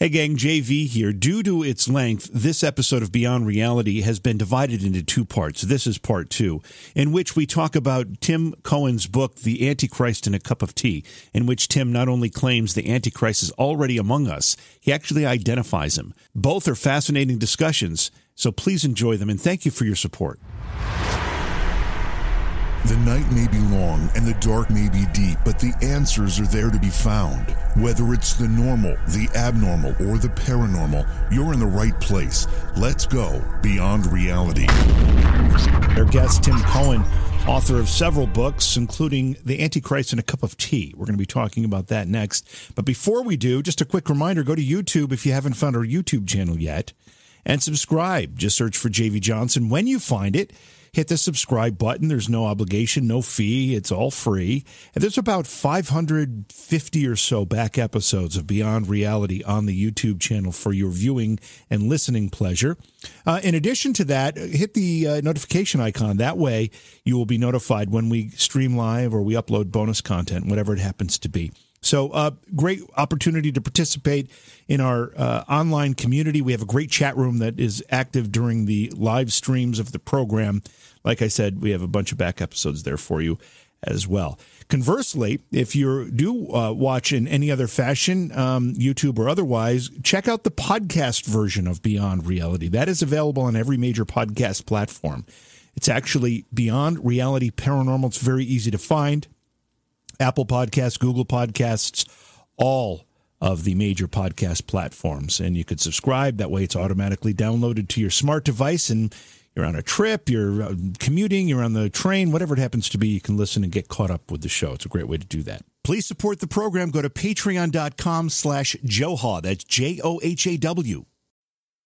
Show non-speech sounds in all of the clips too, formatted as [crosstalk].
Hey, gang, JV here. Due to its length, this episode of Beyond Reality has been divided into two parts. This is part two, in which we talk about Tim Cohen's book, The Antichrist in a Cup of Tea, in which Tim not only claims the Antichrist is already among us, he actually identifies him. Both are fascinating discussions, so please enjoy them and thank you for your support. The night may be long and the dark may be deep, but the answers are there to be found. Whether it's the normal, the abnormal, or the paranormal, you're in the right place. Let's go beyond reality. Our guest, Tim Cohen, author of several books, including The Antichrist in a Cup of Tea. We're going to be talking about that next. But before we do, just a quick reminder go to YouTube if you haven't found our YouTube channel yet and subscribe. Just search for JV Johnson. When you find it, hit the subscribe button. There's no obligation, no fee. It's all free. And there's about 550 or so back episodes of Beyond Reality on the YouTube channel for your viewing and listening pleasure. Uh, in addition to that, hit the uh, notification icon. That way, you will be notified when we stream live or we upload bonus content, whatever it happens to be. So, uh, great opportunity to participate in our uh, online community. We have a great chat room that is active during the live streams of the program. Like I said, we have a bunch of back episodes there for you as well. Conversely, if you do uh, watch in any other fashion, um, YouTube or otherwise, check out the podcast version of Beyond Reality. That is available on every major podcast platform. It's actually Beyond Reality Paranormal. It's very easy to find. Apple Podcasts, Google Podcasts, all of the major podcast platforms. And you could subscribe. That way, it's automatically downloaded to your smart device. And you're on a trip, you're uh, commuting, you're on the train, whatever it happens to be, you can listen and get caught up with the show. It's a great way to do that. Please support the program. Go to patreon.com slash Johaw. That's J O H A W.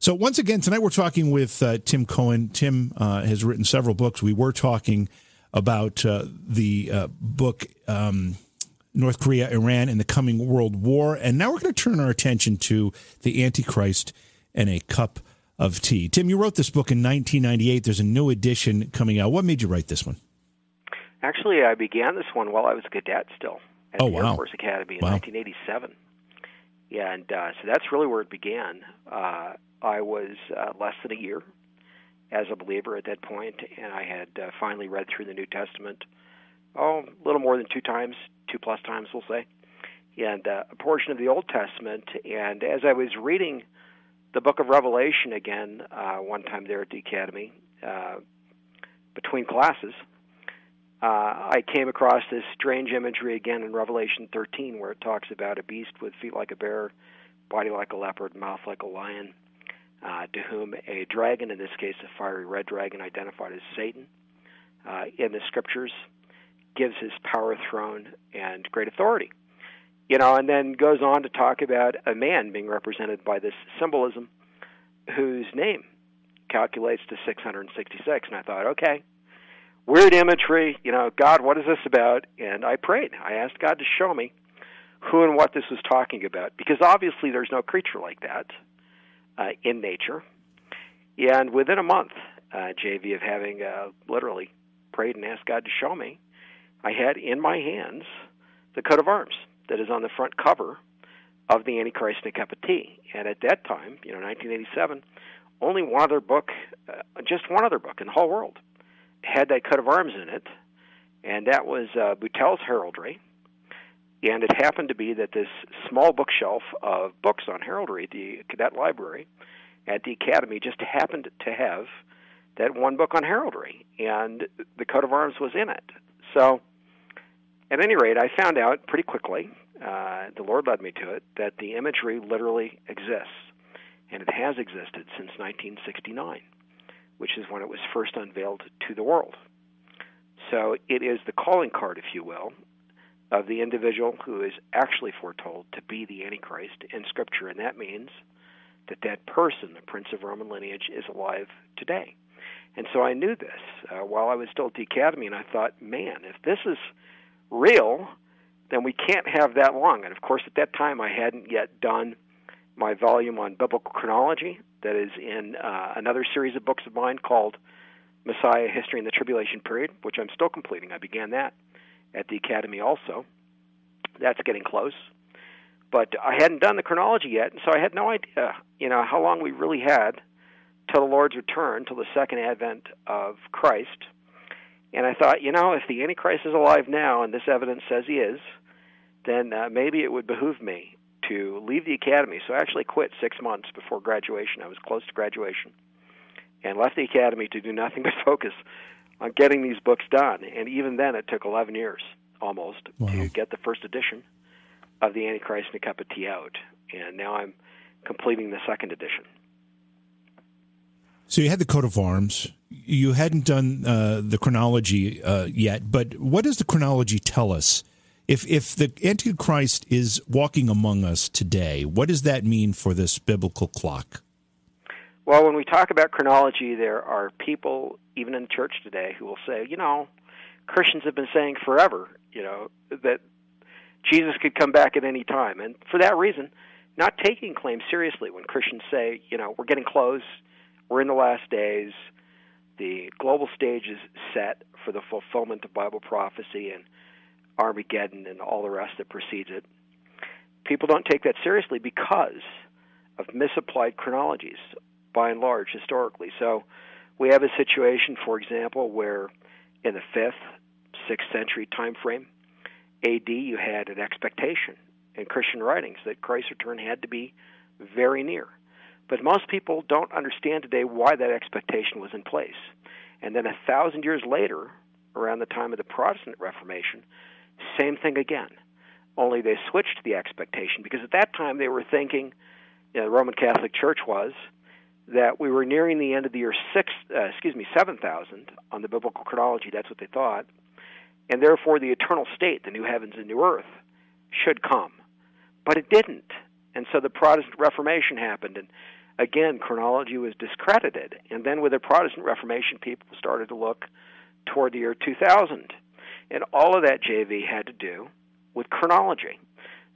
So once again, tonight we're talking with uh, Tim Cohen. Tim uh, has written several books. We were talking about uh, the uh, book um, North Korea, Iran, and the Coming World War, and now we're going to turn our attention to the Antichrist and a cup of tea. Tim, you wrote this book in 1998. There's a new edition coming out. What made you write this one? Actually, I began this one while I was a cadet still at oh, the wow. Air Force Academy in Wow. 1987. Yeah, and uh, so that's really where it began. Uh, I was uh, less than a year as a believer at that point, and I had uh, finally read through the New Testament, oh, a little more than two times, two plus times, we'll say, and uh, a portion of the Old Testament. And as I was reading the book of Revelation again uh, one time there at the Academy, uh, between classes, uh, I came across this strange imagery again in Revelation 13, where it talks about a beast with feet like a bear, body like a leopard, mouth like a lion, uh, to whom a dragon, in this case a fiery red dragon identified as Satan, uh, in the scriptures, gives his power, throne, and great authority. You know, and then goes on to talk about a man being represented by this symbolism, whose name calculates to 666. And I thought, okay, weird imagery. You know, God, what is this about? And I prayed. I asked God to show me who and what this was talking about, because obviously there's no creature like that uh, in nature. And within a month, uh, JV, of having uh, literally prayed and asked God to show me, I had in my hands the coat of arms that is on the front cover of the Antichrist and Cup of Tea. And at that time, you know, 1987, only one other book, uh, just one other book in the whole world, had that coat of arms in it, and that was uh, Boutell's Heraldry. And it happened to be that this small bookshelf of books on heraldry at the cadet library at the academy just happened to have that one book on heraldry, and the coat of arms was in it. So, at any rate, I found out pretty quickly, uh, the Lord led me to it, that the imagery literally exists, and it has existed since 1969, which is when it was first unveiled to the world. So, it is the calling card, if you will, of the individual who is actually foretold to be the Antichrist in Scripture, and that means that that person, the Prince of Roman lineage, is alive today. And so I knew this uh, while I was still at the academy, and I thought, man, if this is real, then we can't have that long. And of course, at that time, I hadn't yet done my volume on biblical chronology that is in uh, another series of books of mine called Messiah History and the Tribulation Period, which I'm still completing. I began that at the academy also. That's getting close. But I hadn't done the chronology yet, and so I had no idea, you know, how long we really had till the Lord's return, till the second advent of Christ. And I thought, you know, if the Antichrist is alive now, and this evidence says he is, then uh, maybe it would behoove me to leave the academy. So I actually quit six months before graduation. I was close to graduation, and left the academy to do nothing [laughs] but focus on getting these books done. And even then, it took 11 years almost wow. to get the first edition of the Antichrist and a Cup of Tea out. And now I'm completing the second edition. So you had the coat of arms. You hadn't done uh, the chronology uh, yet, but what does the chronology tell us? If if the Antichrist is walking among us today, what does that mean for this biblical clock? Well, when we talk about chronology, there are people, even in church today, who will say, you know, Christians have been saying forever, you know, that Jesus could come back at any time. And for that reason, not taking claims seriously when Christians say, you know, we're getting close, we're in the last days, the global stage is set for the fulfillment of Bible prophecy and Armageddon and all the rest that precedes it. People don't take that seriously because of misapplied chronologies by and large historically. So we have a situation, for example, where in the fifth, sixth century time frame, AD, you had an expectation in Christian writings that Christ's return had to be very near. But most people don't understand today why that expectation was in place. And then a thousand years later, around the time of the Protestant Reformation, same thing again. Only they switched the expectation because at that time they were thinking, you know, the Roman Catholic Church was, that we were nearing the end of the year six, uh, excuse me, seven thousand on the biblical chronology. That's what they thought, and therefore the eternal state, the new heavens and new earth, should come, but it didn't, and so the Protestant Reformation happened, and again chronology was discredited, and then with the Protestant Reformation, people started to look toward the year 2000, and all of that JV had to do with chronology.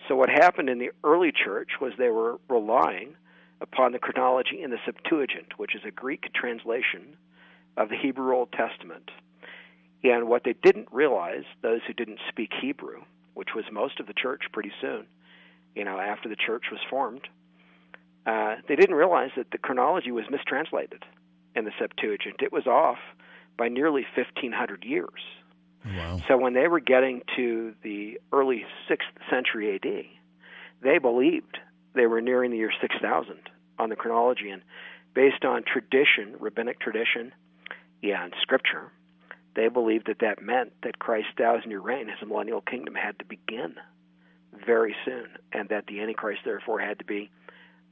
So what happened in the early church was they were relying upon the chronology in the Septuagint, which is a Greek translation of the Hebrew Old Testament. And what they didn't realize, those who didn't speak Hebrew, which was most of the church pretty soon, you know, after the church was formed, uh, they didn't realize that the chronology was mistranslated in the Septuagint. It was off by nearly 1,500 years. Wow. So when they were getting to the early 6th century AD, they believed they were nearing the year 6000 on the chronology. And based on tradition, rabbinic tradition, yeah, and scripture, they believed that that meant that Christ's thousand year reign, his millennial kingdom, had to begin very soon, and that the Antichrist, therefore, had to be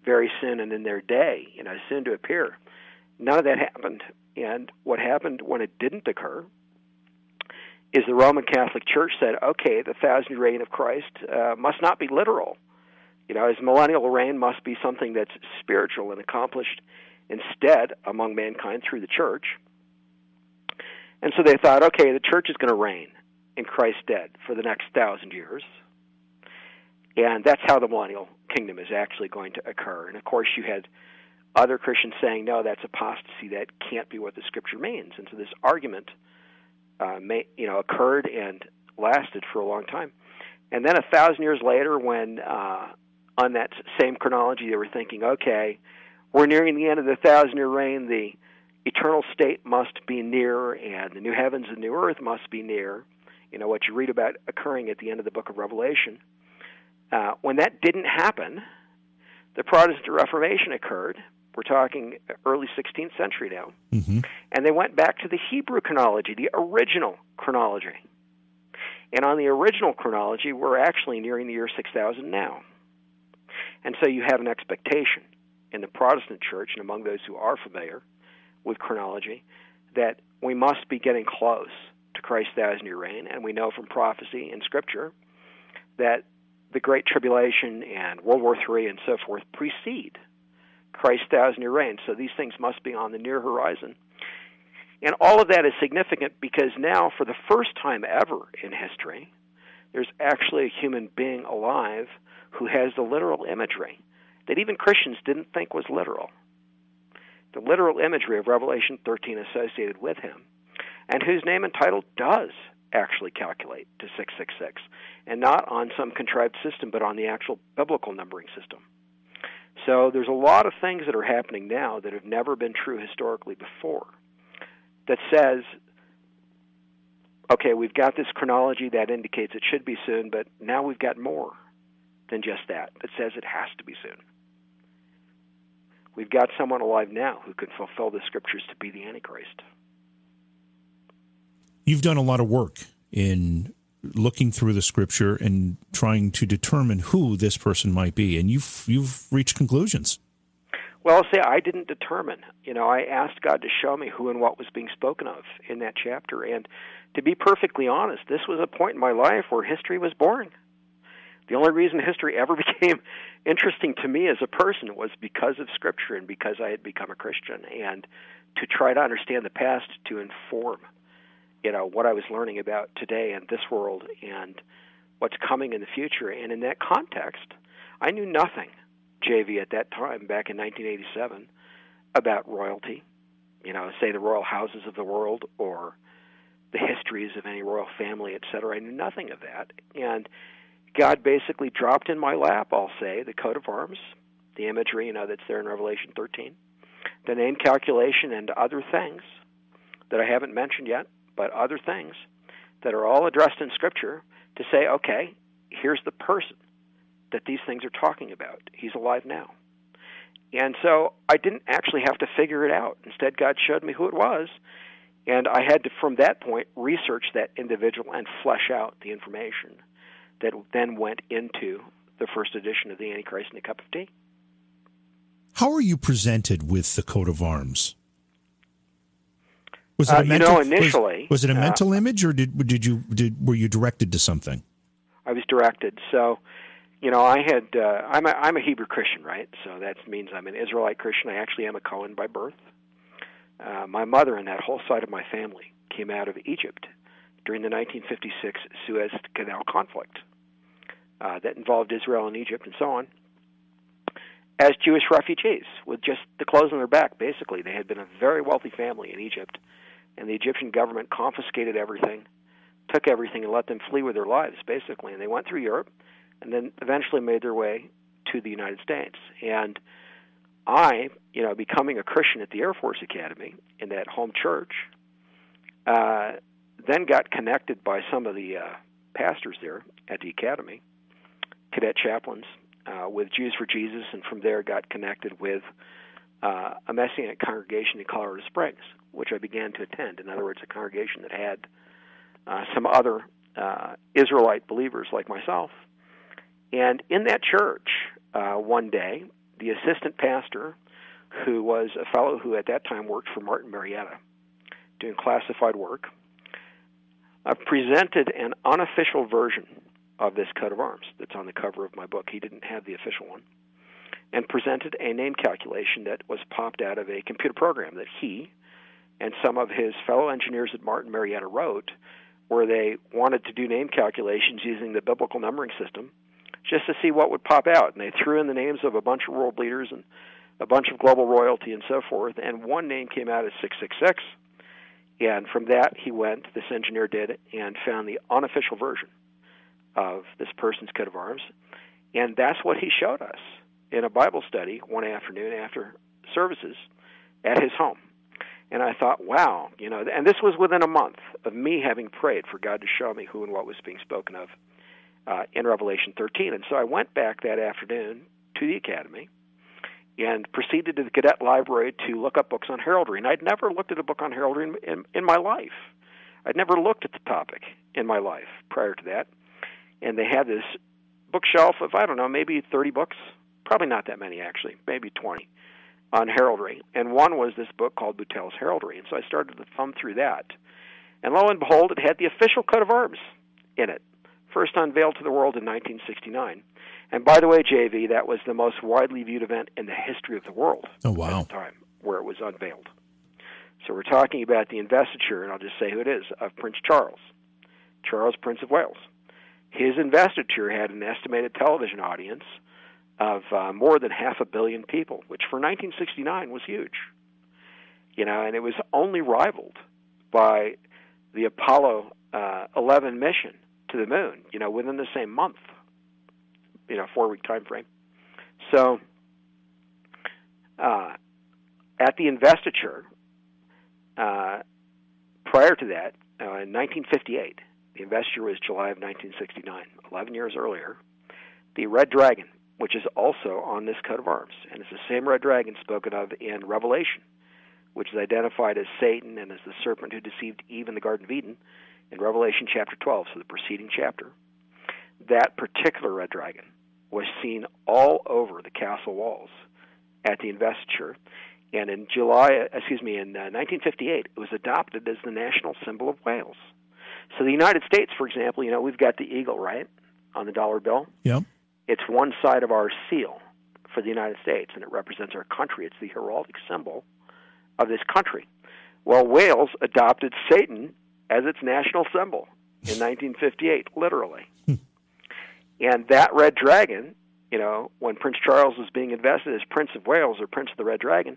very soon and in their day, you know, soon to appear. None of that happened. And what happened when it didn't occur is the Roman Catholic Church said, okay, the thousand year reign of Christ uh, must not be literal. You know, his millennial reign must be something that's spiritual and accomplished instead among mankind through the church. And so they thought, okay, the church is going to reign in Christ's dead for the next thousand years. And that's how the millennial kingdom is actually going to occur. And of course, you had other Christians saying, no, that's apostasy. That can't be what the scripture means. And so this argument, uh, may, you know, occurred and lasted for a long time. And then a thousand years later, when uh, on that same chronology, they were thinking, okay, we're nearing the end of the thousand year reign. The eternal state must be near, and the new heavens and new earth must be near. You know, what you read about occurring at the end of the book of Revelation. Uh, when that didn't happen, the Protestant Reformation occurred. We're talking early 16th century now. Mm-hmm. And they went back to the Hebrew chronology, the original chronology. And on the original chronology, we're actually nearing the year 6000 now. And so you have an expectation in the Protestant church and among those who are familiar with chronology that we must be getting close to Christ's thousand year reign. And we know from prophecy and scripture that the Great Tribulation and World War III and so forth precede Christ's thousand year reign. So these things must be on the near horizon. And all of that is significant because now, for the first time ever in history, there's actually a human being alive who has the literal imagery that even Christians didn't think was literal. The literal imagery of Revelation 13 associated with him, and whose name and title does actually calculate to 666, and not on some contrived system, but on the actual biblical numbering system. So there's a lot of things that are happening now that have never been true historically before that says, okay, we've got this chronology that indicates it should be soon, but now we've got more than just that that says it has to be soon. We've got someone alive now who can fulfill the scriptures to be the Antichrist. You've done a lot of work in looking through the scripture and trying to determine who this person might be, and you've you've reached conclusions. Well, I'll say I didn't determine. You know, I asked God to show me who and what was being spoken of in that chapter. And to be perfectly honest, this was a point in my life where history was boring. The only reason history ever [laughs] became interesting to me as a person was because of Scripture and because I had become a Christian, and to try to understand the past to inform, you know, what I was learning about today and this world and what's coming in the future. And in that context, I knew nothing JV at that time, back in 1987, about royalty. You know, say the royal houses of the world or the histories of any royal family, etc. I knew nothing of that, and God basically dropped in my lap. I'll say the coat of arms, the imagery, you know, that's there in Revelation 13, the name calculation, and other things that I haven't mentioned yet, but other things that are all addressed in Scripture to say, okay, here's the person that these things are talking about. He's alive now. And so I didn't actually have to figure it out. Instead, God showed me who it was. And I had to, from that point, research that individual and flesh out the information that then went into the first edition of The Antichrist in a Cup of Tea. How are you presented with the coat of arms? Was it a uh, mental, you know, initially, was, was it a uh, mental uh, image, or did did you did were you directed to something? I was directed. So you know, I had uh, I'm a I'm a Hebrew Christian, right? So that means I'm an Israelite Christian. I actually am a Cohen by birth. Uh, my mother and that whole side of my family came out of Egypt during the 1956 Suez Canal conflict uh, that involved Israel and Egypt and so on. As Jewish refugees, with just the clothes on their back, basically, they had been a very wealthy family in Egypt, and the Egyptian government confiscated everything, took everything, and let them flee with their lives, basically. And they went through Europe and then eventually made their way to the United States. And I, you know, becoming a Christian at the Air Force Academy in that home church, uh, then got connected by some of the uh, pastors there at the academy, cadet chaplains, uh, with Jews for Jesus, and from there got connected with uh, a Messianic congregation in Colorado Springs, which I began to attend. In other words, a congregation that had uh, some other uh, Israelite believers like myself and in that church, uh, one day, the assistant pastor, who was a fellow who at that time worked for Martin Marietta, doing classified work, uh, presented an unofficial version of this coat of arms that's on the cover of my book. He didn't have the official one. And presented a name calculation that was popped out of a computer program that he and some of his fellow engineers at Martin Marietta wrote, where they wanted to do name calculations using the biblical numbering system just to see what would pop out. And they threw in the names of a bunch of world leaders and a bunch of global royalty and so forth. And one name came out as 666. And from that, he went, this engineer did, and found the unofficial version of this person's coat of arms. And that's what he showed us in a Bible study one afternoon after services at his home. And I thought, wow, you know, and this was within a month of me having prayed for God to show me who and what was being spoken of uh, in Revelation 13. And so I went back that afternoon to the academy and proceeded to the cadet library to look up books on heraldry. And I'd never looked at a book on heraldry in, in, in my life. I'd never looked at the topic in my life prior to that. And they had this bookshelf of, I don't know, maybe 30 books, probably not that many actually, maybe 20 on heraldry. And one was this book called Boutell's Heraldry. And so I started to thumb through that. And lo and behold, it had the official coat of arms in it first unveiled to the world in 1969. And by the way, JV, that was the most widely viewed event in the history of the world oh, wow. at the time where it was unveiled. So we're talking about the investiture, and I'll just say who it is, of Prince Charles, Charles, Prince of Wales. His investiture had an estimated television audience of uh, more than half a billion people, which for 1969 was huge. You know, and it was only rivaled by the Apollo uh, 11 mission to the moon. You know, within the same month. You know, four week time frame. So, uh, at the investiture, uh, prior to that, uh, in 1958, the investiture was July of 1969, 11 years earlier. The Red Dragon, which is also on this coat of arms, and it's the same Red Dragon spoken of in Revelation, which is identified as Satan and as the serpent who deceived Eve in the Garden of Eden in Revelation chapter 12, so the preceding chapter. That particular Red Dragon was seen all over the castle walls at the investiture. And in July, excuse me, in uh, 1958, it was adopted as the national symbol of Wales. So the United States, for example, you know, we've got the eagle, right, on the dollar bill. Yep. It's one side of our seal for the United States, and it represents our country. It's the heraldic symbol of this country. Well, Wales adopted Satan as its national symbol in [laughs] 1958, literally. and that red dragon, you know, when Prince Charles was being invested as Prince of Wales or Prince of the Red Dragon,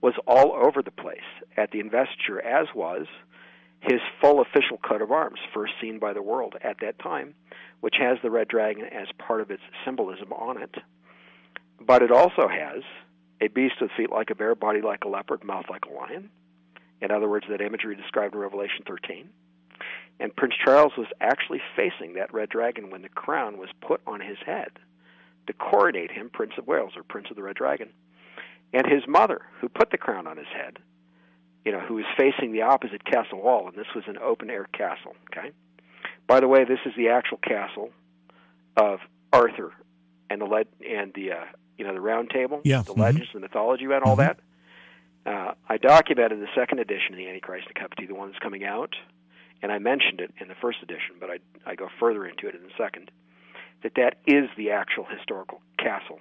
was all over the place at the investiture, as was his full official coat of arms, first seen by the world at that time, which has the red dragon as part of its symbolism on it. But it also has a beast with feet like a bear, body like a leopard, mouth like a lion. In other words, that imagery described in Revelation 13. And Prince Charles was actually facing that red dragon when the crown was put on his head to coronate him Prince of Wales or Prince of the Red Dragon. And his mother, who put the crown on his head, you know, who was facing the opposite castle wall, and this was an open air castle. Okay. By the way, this is the actual castle of Arthur and the led and the uh, you know the Round Table, yeah. the mm-hmm. legends, the mythology about all mm-hmm. that. Uh, I documented the second edition of the Antichrist and Cup Tea, the one that's coming out, and I mentioned it in the first edition, but I I go further into it in the second. That that is the actual historical castle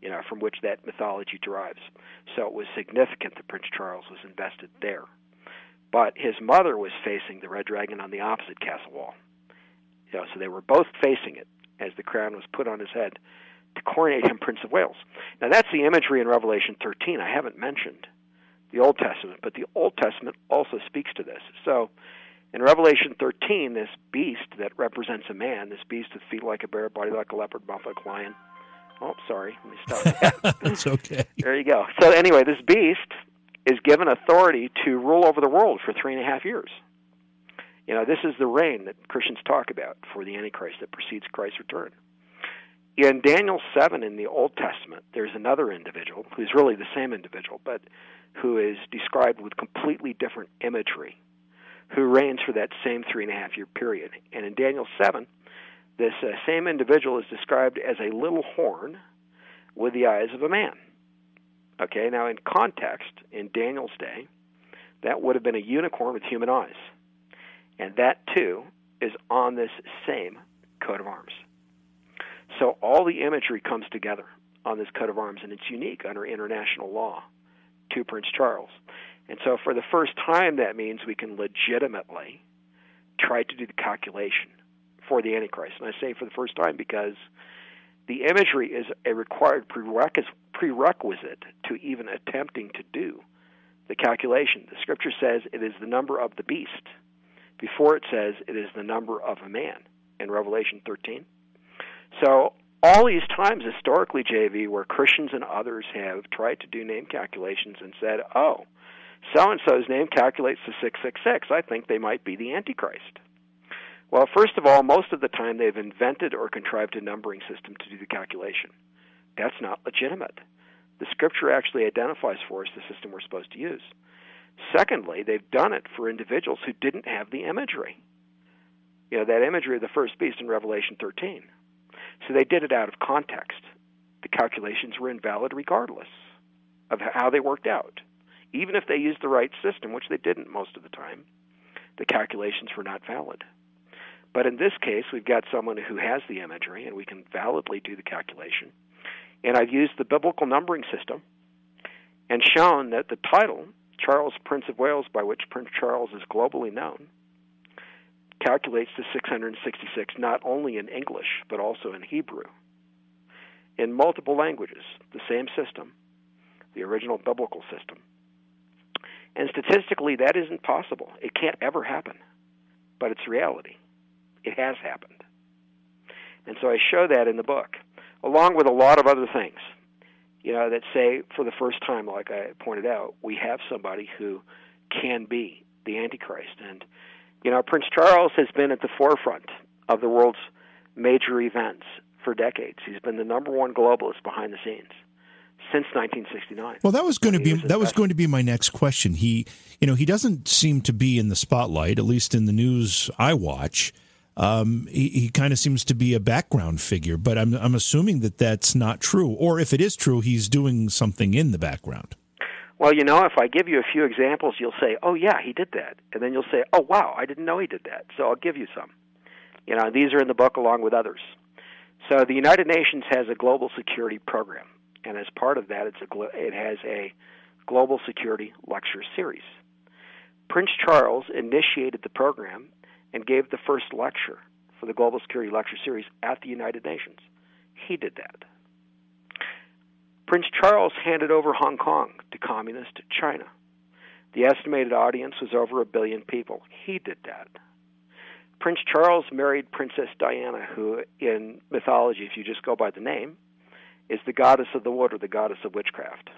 you know, from which that mythology derives. So it was significant that Prince Charles was invested there. But his mother was facing the red dragon on the opposite castle wall. You know, so they were both facing it as the crown was put on his head to coronate him Prince of Wales. Now that's the imagery in Revelation 13. I haven't mentioned the Old Testament, but the Old Testament also speaks to this. So in Revelation 13, this beast that represents a man, this beast with feet like a bear, body like a leopard, mouth like a lion, Oh, sorry. Let me stop. [laughs] [laughs] That's okay. There you go. So anyway, this beast is given authority to rule over the world for three and a half years. You know, this is the reign that Christians talk about for the Antichrist that precedes Christ's return. In Daniel 7 in the Old Testament, there's another individual who's really the same individual, but who is described with completely different imagery, who reigns for that same three and a half year period. And in Daniel 7, this uh, same individual is described as a little horn with the eyes of a man. Okay, now in context, in Daniel's day, that would have been a unicorn with human eyes. And that too is on this same coat of arms. So all the imagery comes together on this coat of arms, and it's unique under international law to Prince Charles. And so for the first time, that means we can legitimately try to do the calculation for the Antichrist. And I say for the first time because the imagery is a required prerequisite to even attempting to do the calculation. The scripture says it is the number of the beast before it says it is the number of a man in Revelation 13. So, all these times historically, JV, where Christians and others have tried to do name calculations and said, oh, so and so's name calculates to 666, I think they might be the Antichrist. Well, first of all, most of the time they've invented or contrived a numbering system to do the calculation. That's not legitimate. The scripture actually identifies for us the system we're supposed to use. Secondly, they've done it for individuals who didn't have the imagery. You know, that imagery of the first beast in Revelation 13. So they did it out of context. The calculations were invalid regardless of how they worked out. Even if they used the right system, which they didn't most of the time, the calculations were not valid. But in this case, we've got someone who has the imagery, and we can validly do the calculation. And I've used the biblical numbering system and shown that the title, Charles, Prince of Wales, by which Prince Charles is globally known, calculates to 666 not only in English, but also in Hebrew. In multiple languages, the same system, the original biblical system. And statistically, that isn't possible. It can't ever happen. But it's reality. It has happened. And so I show that in the book, along with a lot of other things, you know, that say for the first time, like I pointed out, we have somebody who can be the Antichrist. And, you know, Prince Charles has been at the forefront of the world's major events for decades. He's been the number one globalist behind the scenes since 1969. Well, that was going to be that was going to be my next question. He, you know, he doesn't seem to be in the spotlight, at least in the news I watch. Um, he, he kind of seems to be a background figure, but I'm I'm assuming that that's not true, or if it is true, he's doing something in the background. Well, you know, if I give you a few examples, you'll say, "Oh yeah, he did that," and then you'll say, "Oh wow, I didn't know he did that." So I'll give you some. You know, these are in the book along with others. So the United Nations has a global security program and as part of that, it's a it has a global security lecture series. Prince Charles initiated the program and gave the first lecture for the Global Security Lecture Series at the United Nations. He did that. Prince Charles handed over Hong Kong to communist China. The estimated audience was over a billion people. He did that. Prince Charles married Princess Diana, who in mythology, if you just go by the name, is the goddess of the water, the goddess of witchcraft.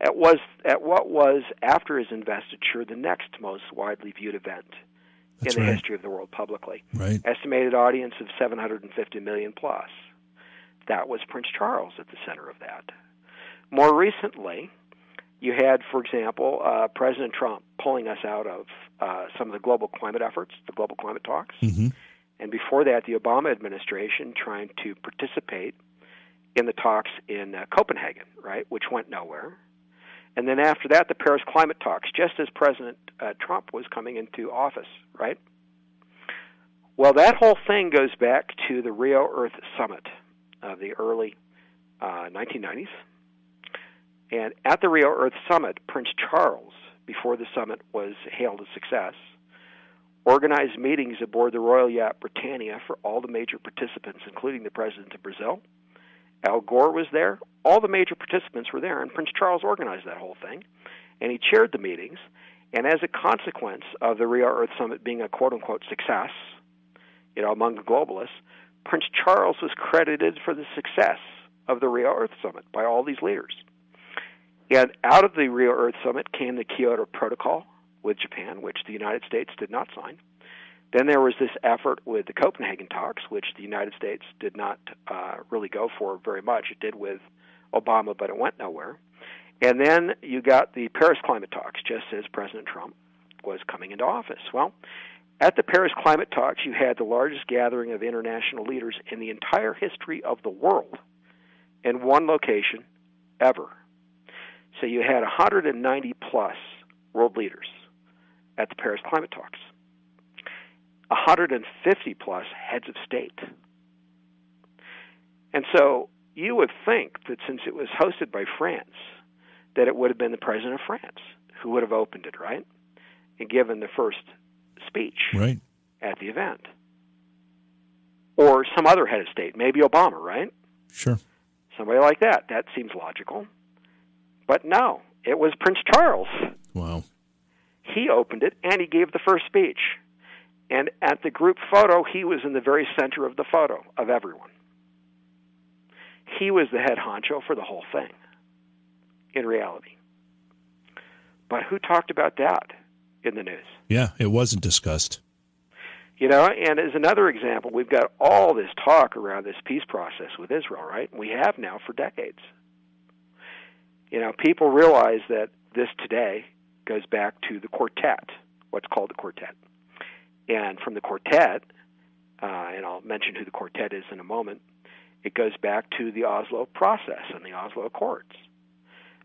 At was at what was after his investiture the next most widely viewed event That's in the right. history of the world publicly. Right. Estimated audience of 750 million plus. That was Prince Charles at the center of that. More recently, you had, for example, uh, President Trump pulling us out of uh, some of the global climate efforts, the global climate talks. Mm-hmm. And before that, the Obama administration trying to participate in the talks in uh, Copenhagen, right, which went nowhere. And then after that, the Paris climate talks, just as President uh, Trump was coming into office, right? Well, that whole thing goes back to the Rio Earth Summit of the early uh, 1990s. And at the Rio Earth Summit, Prince Charles, before the summit was hailed a success, organized meetings aboard the Royal Yacht Britannia for all the major participants, including the President of Brazil, Al Gore was there. All the major participants were there, and Prince Charles organized that whole thing. And he chaired the meetings. And as a consequence of the Rio Earth Summit being a quote unquote success, you know, among the globalists, Prince Charles was credited for the success of the Rio Earth Summit by all these leaders. And out of the Rio Earth Summit came the Kyoto Protocol with Japan, which the United States did not sign. Then there was this effort with the Copenhagen talks, which the United States did not uh, really go for very much. It did with Obama, but it went nowhere. And then you got the Paris climate talks, just as President Trump was coming into office. Well, at the Paris climate talks, you had the largest gathering of international leaders in the entire history of the world in one location ever. So you had 190 plus world leaders at the Paris climate talks. 150 plus heads of state. And so you would think that since it was hosted by France, that it would have been the president of France who would have opened it, right? And given the first speech right. at the event. Or some other head of state, maybe Obama, right? Sure. Somebody like that. That seems logical. But no, it was Prince Charles. Wow. He opened it and he gave the first speech. And at the group photo, he was in the very center of the photo of everyone. He was the head honcho for the whole thing, in reality. But who talked about that in the news? Yeah, it wasn't discussed. You know, and as another example, we've got all this talk around this peace process with Israel, right? We have now for decades. You know, people realize that this today goes back to the quartet, what's called the quartet. And from the quartet, uh, and I'll mention who the quartet is in a moment, it goes back to the Oslo process and the Oslo Accords.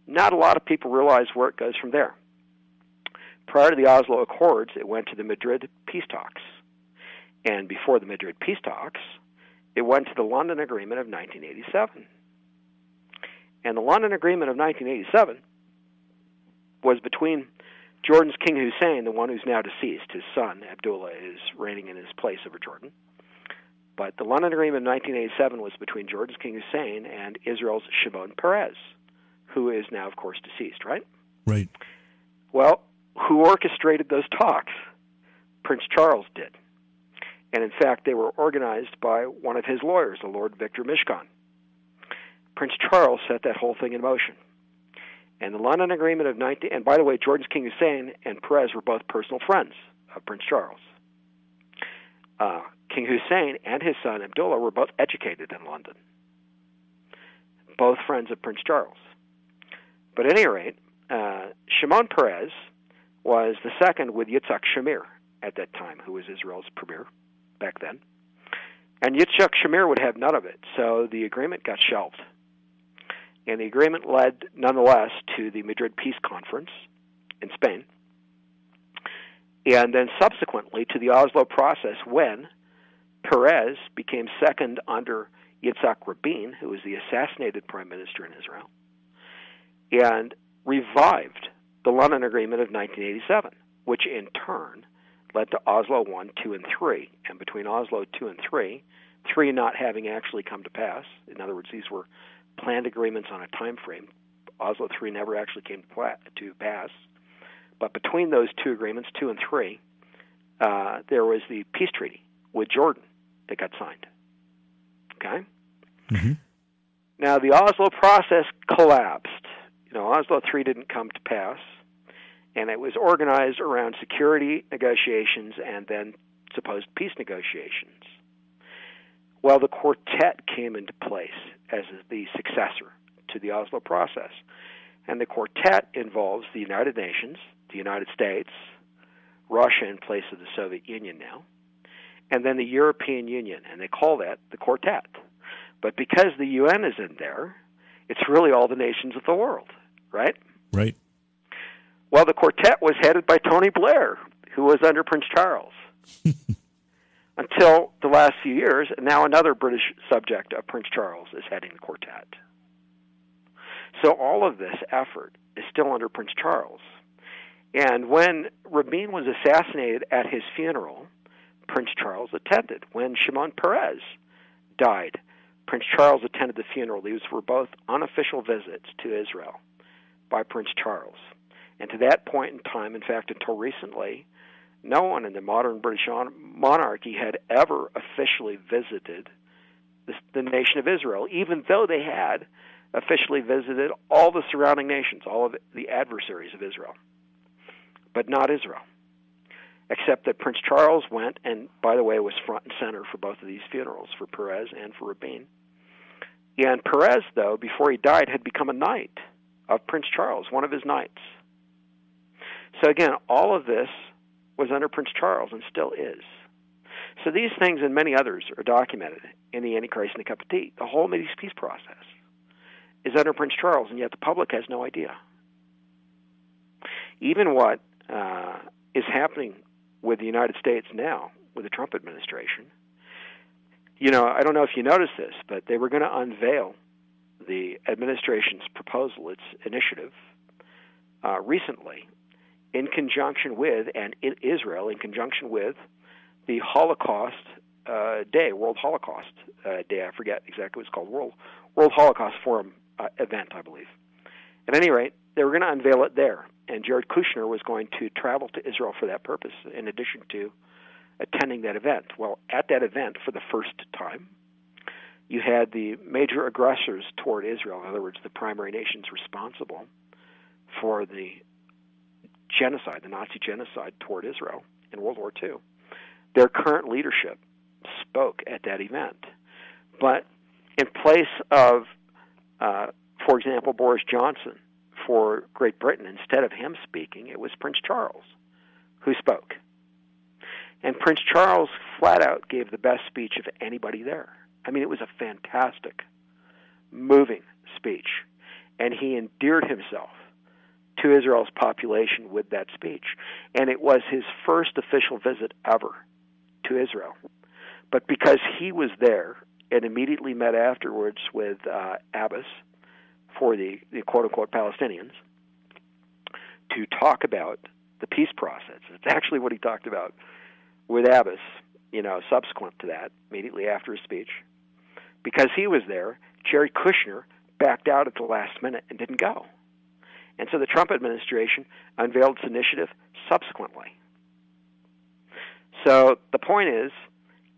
Not a lot of people realize where it goes from there. Prior to the Oslo Accords, it went to the Madrid peace talks. And before the Madrid peace talks, it went to the London Agreement of 1987. And the London Agreement of 1987 was between Jordan's King Hussein, the one who's now deceased, his son Abdullah is reigning in his place over Jordan. But the London Agreement of 1987 was between Jordan's King Hussein and Israel's Shimon Peres, who is now, of course, deceased, right? Right. Well, who orchestrated those talks? Prince Charles did. And in fact, they were organized by one of his lawyers, the Lord Victor Mishcon. Prince Charles set that whole thing in motion. And the London Agreement of 19 and by the way, Jordan's King Hussein and Peres were both personal friends of Prince Charles. Uh, King Hussein and his son Abdullah were both educated in London, both friends of Prince Charles. But at any rate, uh, Shimon Peres was the second with Yitzhak Shamir at that time, who was Israel's premier back then. And Yitzhak Shamir would have none of it, so the agreement got shelved. And the agreement led, nonetheless, to the Madrid Peace Conference in Spain, and then subsequently to the Oslo process when Peres became second under Yitzhak Rabin, who was the assassinated prime minister in Israel, and revived the London Agreement of 1987, which in turn led to Oslo 1, 2, and 3. And between Oslo 2 and 3, 3 not having actually come to pass, in other words, these were planned agreements on a time frame. Oslo 3 never actually came to pass. But between those two agreements, 2 and 3, uh, there was the peace treaty with Jordan that got signed. Okay? Mm-hmm. Now, the Oslo process collapsed. You know, Oslo 3 didn't come to pass, and it was organized around security negotiations and then supposed peace negotiations. Well, the quartet came into place as the successor to the Oslo process. And the quartet involves the United Nations, the United States, Russia in place of the Soviet Union now, and then the European Union, and they call that the quartet. But because the UN is in there, it's really all the nations of the world, right? Right. Well, the quartet was headed by Tony Blair, who was under Prince Charles. [laughs] Until the last few years, and now another British subject of Prince Charles is heading the quartet. So all of this effort is still under Prince Charles. And when Rabin was assassinated at his funeral, Prince Charles attended. When Shimon Peres died, Prince Charles attended the funeral. These were both unofficial visits to Israel by Prince Charles. And to that point in time, in fact, until recently, no one in the modern British monarchy had ever officially visited the, nation of Israel, even though they had officially visited all the surrounding nations, all of the adversaries of Israel, but not Israel. Except that Prince Charles went, and by the way, was front and center for both of these funerals, for Peres and for Rabin. And Peres, though, before he died, had become a knight of Prince Charles, one of his knights. So again, all of this was under Prince Charles and still is. So these things and many others are documented in the Antichrist and the Cup of Tea. The whole Middle East peace process is under Prince Charles, and yet the public has no idea. Even what uh, is happening with the United States now, with the Trump administration, you know, I don't know if you noticed this, but they were going to unveil the administration's proposal, its initiative, uh, recently in conjunction with, and in Israel, in conjunction with the Holocaust uh, Day, World Holocaust uh, Day. I forget exactly what it's called, World World Holocaust Forum uh, event, I believe. At any rate, they were going to unveil it there, and Jared Kushner was going to travel to Israel for that purpose, in addition to attending that event. Well, at that event, for the first time, you had the major aggressors toward Israel, in other words, the primary nations responsible for the genocide, the Nazi genocide toward Israel in World War II. Their current leadership spoke at that event. But in place of, uh, for example, Boris Johnson for Great Britain, instead of him speaking, it was Prince Charles who spoke. And Prince Charles flat out gave the best speech of anybody there. I mean, it was a fantastic, moving speech. And he endeared himself to Israel's population with that speech. And it was his first official visit ever to Israel. But because he was there and immediately met afterwards with uh, Abbas for the, the quote unquote Palestinians to talk about the peace process. It's actually what he talked about with Abbas, you know, subsequent to that, immediately after his speech. Because he was there, Jared Kushner backed out at the last minute and didn't go. And so the Trump administration unveiled its initiative subsequently. So the point is,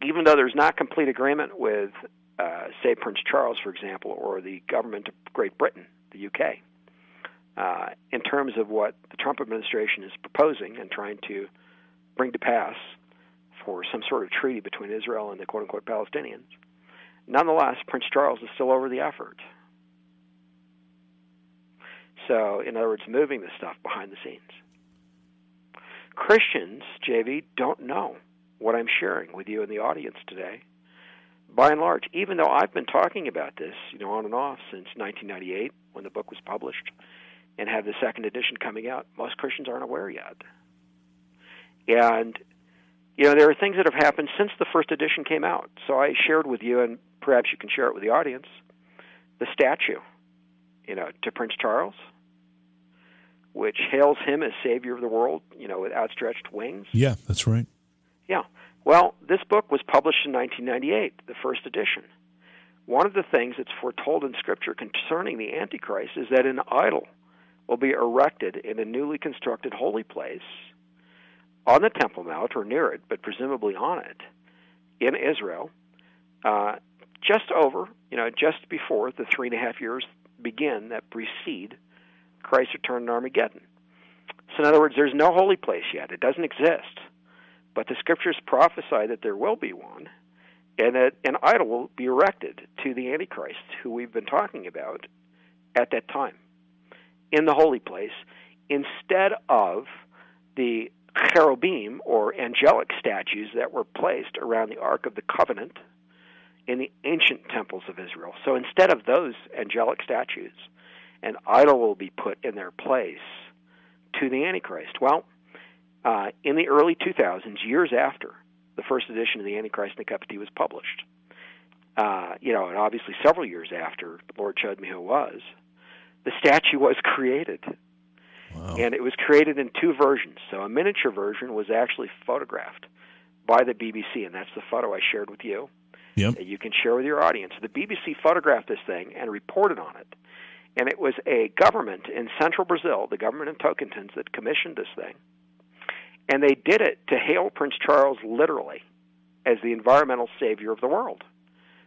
even though there's not complete agreement with, uh, say, Prince Charles, for example, or the government of Great Britain, the UK, uh, in terms of what the Trump administration is proposing and trying to bring to pass for some sort of treaty between Israel and the quote unquote Palestinians, nonetheless, Prince Charles is still over the effort. So, in other words, moving the stuff behind the scenes. Christians, JV, don't know what I'm sharing with you in the audience today. By and large, even though I've been talking about this, you know, on and off since 1998 when the book was published, and have the second edition coming out, most Christians aren't aware yet. And you know, there are things that have happened since the first edition came out. So I shared with you, and perhaps you can share it with the audience, the statue, you know, to Prince Charles which hails him as savior of the world, you know, with outstretched wings. Yeah, that's right. Yeah. Well, this book was published in 1998, the first edition. One of the things that's foretold in Scripture concerning the Antichrist is that an idol will be erected in a newly constructed holy place on the Temple Mount or near it, but presumably on it, in Israel, uh, just over, you know, just before the three and a half years begin that precede Christ's return in Armageddon. So, in other words, there's no holy place yet. It doesn't exist. But the scriptures prophesy that there will be one, and that an idol will be erected to the Antichrist, who we've been talking about at that time, in the holy place, instead of the cherubim or angelic statues that were placed around the Ark of the Covenant in the ancient temples of Israel. So instead of those angelic statues, an idol will be put in their place to the Antichrist. Well, uh, in the early 2000s, years after the first edition of the Antichrist and the Cup of Tea was published, uh, you know, and obviously several years after Lord showed me who was, the statue was [laughs] created. Wow. And it was created in two versions. So a miniature version was actually photographed by the BBC, and that's the photo I shared with you. Yep. That you can share with your audience. The BBC photographed this thing and reported on it and it was a government in central Brazil, the government of Tocantins, that commissioned this thing. And they did it to hail Prince Charles literally as the environmental savior of the world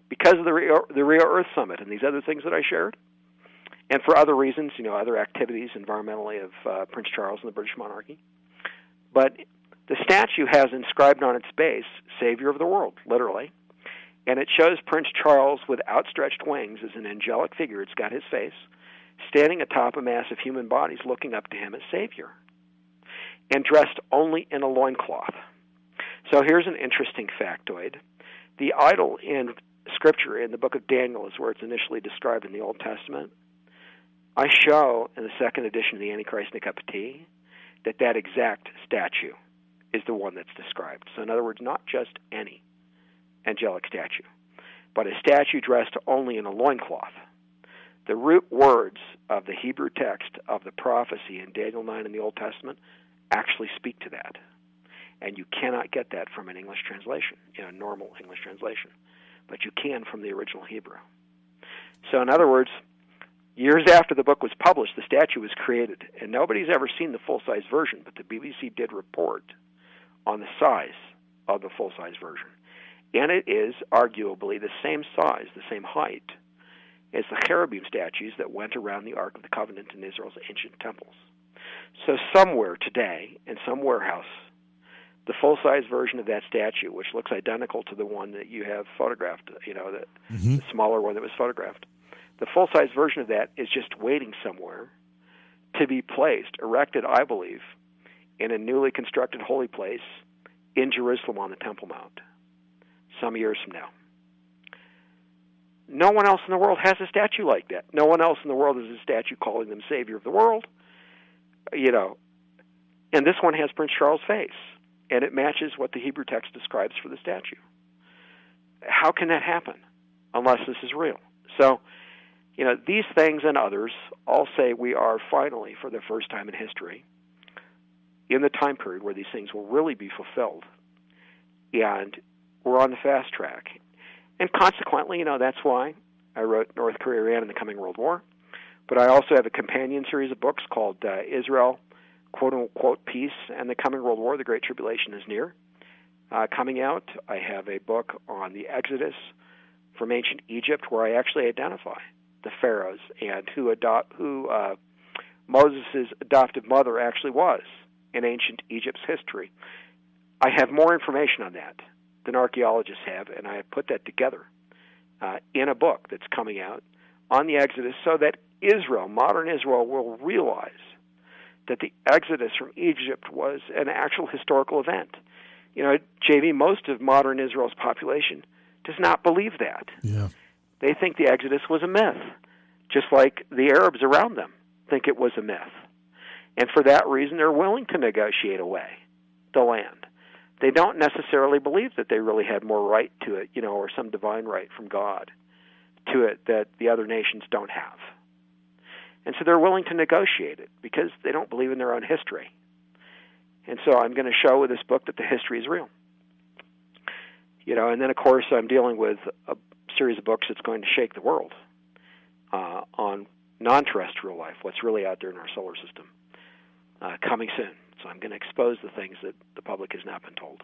because of the Rio, the Rio Earth Summit and these other things that I shared. And for other reasons, you know, other activities environmentally of uh, Prince Charles and the British monarchy. But the statue has inscribed on its base, Savior of the World, literally. And it shows Prince Charles with outstretched wings as an angelic figure. It's got his face standing atop a mass of human bodies looking up to him as Savior, and dressed only in a loincloth. So here's an interesting factoid. The idol in Scripture, in the book of Daniel, is where it's initially described in the Old Testament. I show in the second edition of the Antichrist Tea that that exact statue is the one that's described. So, in other words, not just any angelic statue, but a statue dressed only in a loincloth the root words of the Hebrew text of the prophecy in Daniel 9 in the Old Testament actually speak to that. And you cannot get that from an English translation, you know, normal English translation. But you can from the original Hebrew. So, in other words, years after the book was published, the statue was created. And nobody's ever seen the full size version, but the BBC did report on the size of the full size version. And it is arguably the same size, the same height as the cherubim statues that went around the Ark of the Covenant in Israel's ancient temples. So, somewhere today, in some warehouse, the full size version of that statue, which looks identical to the one that you have photographed, you know, the, mm-hmm. the smaller one that was photographed, the full size version of that is just waiting somewhere to be placed, erected, I believe, in a newly constructed holy place in Jerusalem on the Temple Mount some years from now. No one else in the world has a statue like that. No one else in the world has a statue calling them savior of the world. You know, and this one has Prince Charles' face. and it matches what the Hebrew text describes for the statue. How can that happen unless this is real? So, you know, these things and others all say we are finally, for the first time in history, in the time period where these things will really be fulfilled. And we're on the fast track. And consequently, you know, that's why I wrote North Korea, Iran, and the Coming World War. But I also have a companion series of books called uh, Israel, quote unquote, Peace and the Coming World War, The Great Tribulation is Near. Uh, coming out, I have a book on the Exodus from ancient Egypt where I actually identify the pharaohs and who adopt who uh, Moses' adoptive mother actually was in ancient Egypt's history. I have more information on that than archaeologists have, and I have put that together uh, in a book that's coming out on the Exodus so that Israel, modern Israel, will realize that the Exodus from Egypt was an actual historical event. You know, JV, most of modern Israel's population does not believe that. Yeah. They think the Exodus was a myth, just like the Arabs around them think it was a myth. And for that reason, they're willing to negotiate away the land. They don't necessarily believe that they really had more right to it, you know, or some divine right from God to it that the other nations don't have. And so they're willing to negotiate it because they don't believe in their own history. And so I'm going to show with this book that the history is real. You know, and then of course I'm dealing with a series of books that's going to shake the world uh, on non-terrestrial life, what's really out there in our solar system, uh, coming soon. I'm going to expose the things that the public has not been told.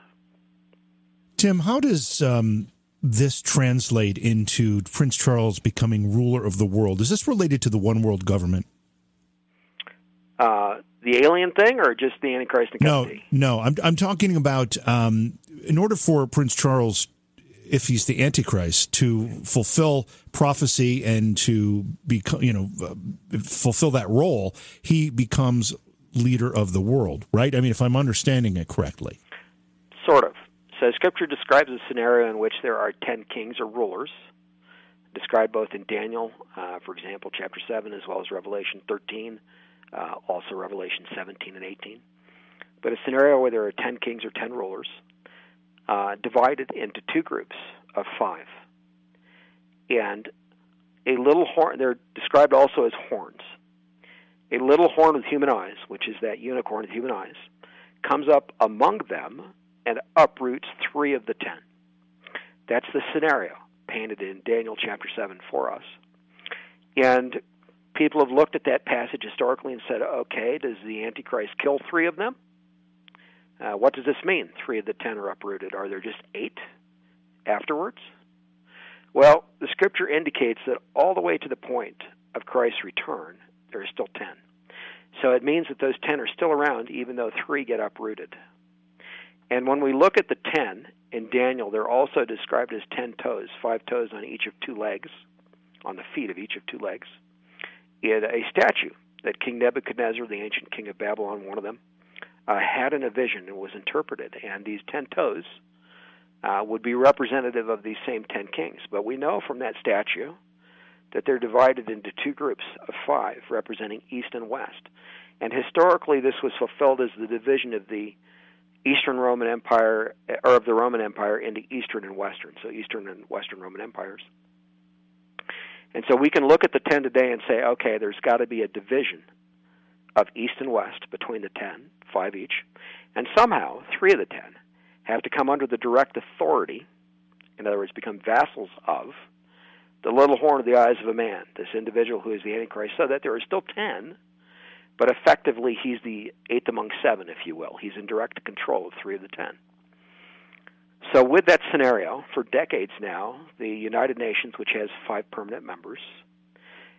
Tim, how does um, this translate into Prince Charles becoming ruler of the world? Is this related to the one world government? Uh, the alien thing, or just the Antichrist No, no. I'm I'm talking about um, in order for Prince Charles, if he's the Antichrist, to fulfill prophecy and to become, you know, uh, fulfill that role, he becomes leader of the world, right? I mean, if I'm understanding it correctly. Sort of. So, Scripture describes a scenario in which there are ten kings or rulers, described both in Daniel, uh, for example, chapter 7, as well as Revelation 13, uh, also Revelation 17 and 18. But a scenario where there are 10 kings or 10 rulers, uh, divided into two groups of five. And a little horn, they're described also as horns. A little horn with human eyes, which is that unicorn with human eyes, comes up among them and uproots three of the ten. That's the scenario painted in Daniel chapter 7 for us. And people have looked at that passage historically and said, okay, does the Antichrist kill three of them? Uh, what does this mean? Three of the ten are uprooted. Are there just eight afterwards? Well, the scripture indicates that all the way to the point of Christ's return, there are still ten. So it means that those ten are still around, even though three get uprooted. And when we look at the ten in Daniel, they're also described as ten toes, five toes on each of two legs, on the feet of each of two legs, in a statue that King Nebuchadnezzar, the ancient king of Babylon, one of them, uh, had in a vision and was interpreted. And these ten toes uh, would be representative of these same ten kings. But we know from that statue that they're divided into two groups of five, representing East and West. And historically, this was fulfilled as the division of the Eastern Roman Empire, or of the Roman Empire, into Eastern and Western, so Eastern and Western Roman empires. And so we can look at the ten today and say, okay, there's got to be a division of East and West between the ten, five each, and somehow three of the ten have to come under the direct authority, in other words, become vassals of the little horn of the eyes of a man, this individual who is the Antichrist, so that there are still ten but effectively he's the eighth among seven, if you will. He's in direct control of three of the ten. So, with that scenario, for decades now, the United Nations, which has five permanent members,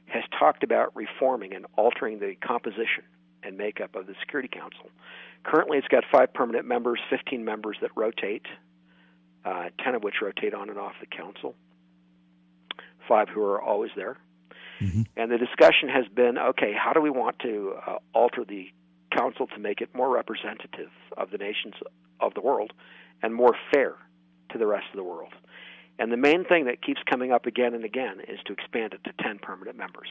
has talked about reforming and altering the composition and makeup of the Security Council. Currently, it's got five permanent members, 15 members that rotate, uh, 10 of which rotate on and off the council, five who are always there. Mm-hmm. And the discussion has been okay, how do we want to uh, alter the council to make it more representative of the nations of the world and more fair to the rest of the world? And the main thing that keeps coming up again and again is to expand it to 10 permanent members.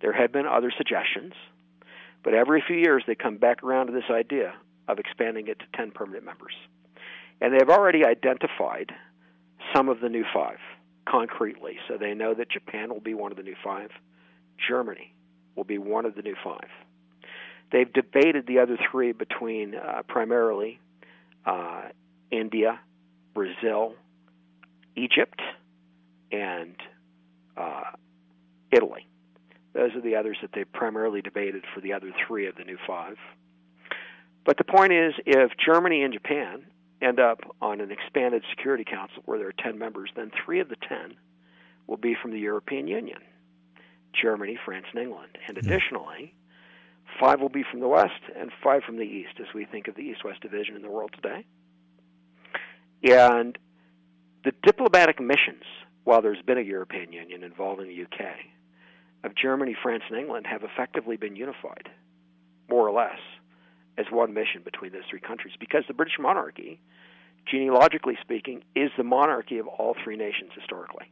There have been other suggestions, but every few years they come back around to this idea of expanding it to 10 permanent members. And they've already identified some of the new five concretely. So they know that Japan will be one of the new five, Germany will be one of the new five. They've debated the other three between uh, primarily uh, India, Brazil, Egypt, and uh, Italy. Those are the others that they primarily debated for the other three of the new five. But the point is, if Germany and Japan end up on an expanded Security Council where there are 10 members, then three of the 10 will be from the European Union Germany, France, and England. And additionally, five will be from the West and five from the East, as we think of the East West division in the world today. And the diplomatic missions, while there's been a European Union involving the UK, of Germany, France, and England have effectively been unified, more or less, as one mission between those three countries. Because the British monarchy, genealogically speaking, is the monarchy of all three nations historically.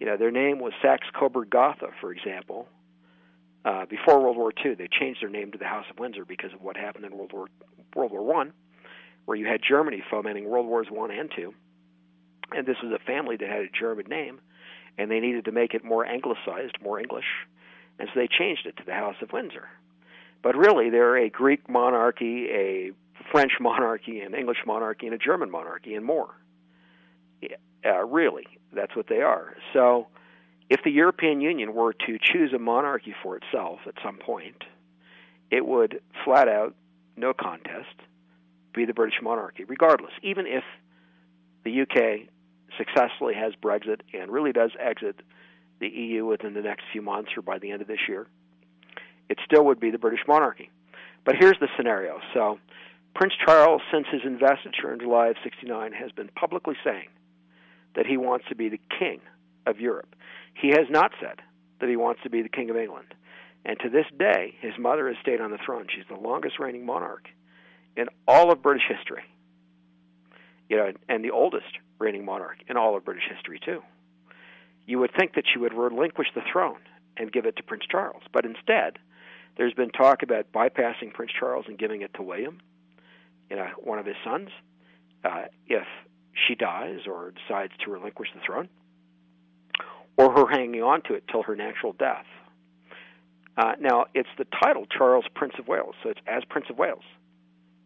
You know, their name was Saxe Coburg Gotha, for example. Uh, before World War II, they changed their name to the House of Windsor because of what happened in World War World War One, where you had Germany fomenting World Wars One and Two, and this was a family that had a German name and they needed to make it more anglicized, more English, and so they changed it to the House of Windsor. But really, they're a Greek monarchy, a French monarchy, an English monarchy, and a German monarchy, and more. Uh, really, that's what they are. So, if the European Union were to choose a monarchy for itself at some point, it would flat out, no contest, be the British monarchy, regardless, even if the UK successfully has Brexit and really does exit the EU within the next few months or by the end of this year, it still would be the British monarchy. But here's the scenario. So, Prince Charles, since his investiture in July of 69, has been publicly saying that he wants to be the king of Europe. He has not said that he wants to be the king of England. And to this day, his mother has stayed on the throne. She's the longest reigning monarch in all of British history. You know, and the oldest reigning monarch in all of British history, too. You would think that she would relinquish the throne and give it to Prince Charles, but instead, there's been talk about bypassing Prince Charles and giving it to William, you know, one of his sons, uh, if she dies or decides to relinquish the throne, or her hanging on to it till her natural death. Uh, now, it's the title Charles Prince of Wales, so it's as Prince of Wales,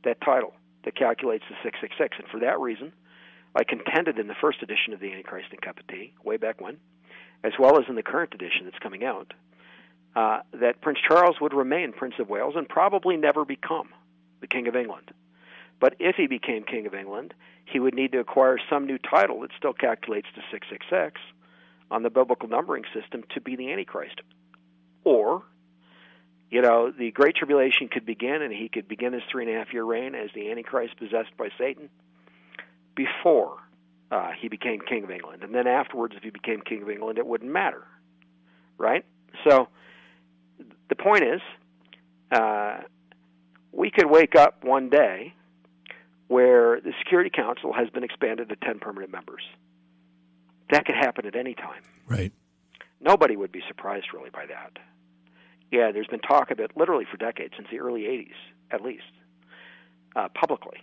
that title that calculates the 666, and for that reason, I contended in the first edition of the Antichrist and Cup of Tea, way back when, as well as in the current edition that's coming out, uh, that Prince Charles would remain Prince of Wales and probably never become the King of England. But if he became King of England, he would need to acquire some new title that still calculates to 666 on the biblical numbering system to be the Antichrist. Or, you know, the Great Tribulation could begin and he could begin his three and a half year reign as the Antichrist possessed by Satan before uh, he became king of England, and then afterwards, if he became king of England, it wouldn't matter, right? So the point is, uh, we could wake up one day where the Security Council has been expanded to ten permanent members. That could happen at any time. Right. Nobody would be surprised really by that. Yeah, there's been talk of it literally for decades, since the early 80s, at least, uh, publicly.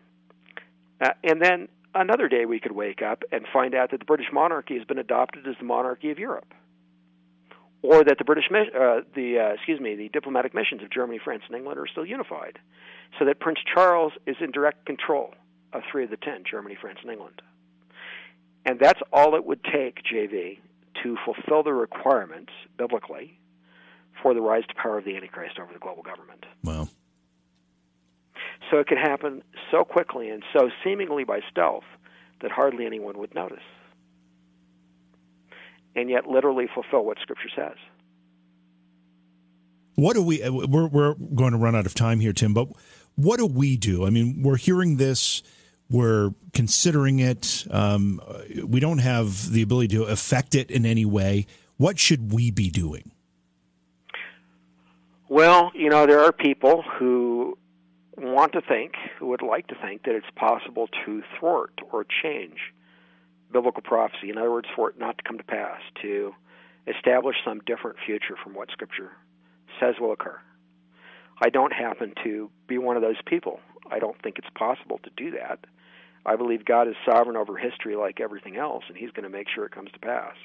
Uh, and then another day we could wake up and find out that the British monarchy has been adopted as the monarchy of Europe, or that the British, uh, the uh, excuse me, the diplomatic missions of Germany, France, and England are still unified, so that Prince Charles is in direct control of three of the ten, Germany, France, and England. And that's all it would take, JV, to fulfill the requirements biblically for the rise to power of the Antichrist over the global government. Wow. So it could happen so quickly and so seemingly by stealth that hardly anyone would notice. And yet, literally fulfill what Scripture says. What do we? Uh, we're we're going to run out of time here, Tim. But what do we do? I mean, we're hearing this, we're considering it. Um, we don't have the ability to affect it in any way. What should we be doing? Well, you know, there are people who want to think, who would like to think, that it's possible to thwart or change biblical prophecy. In other words, for it not to come to pass, to establish some different future from what Scripture says will occur. I don't happen to be one of those people. I don't think it's possible to do that. I believe God is sovereign over history like everything else, and He's going to make sure it comes to pass.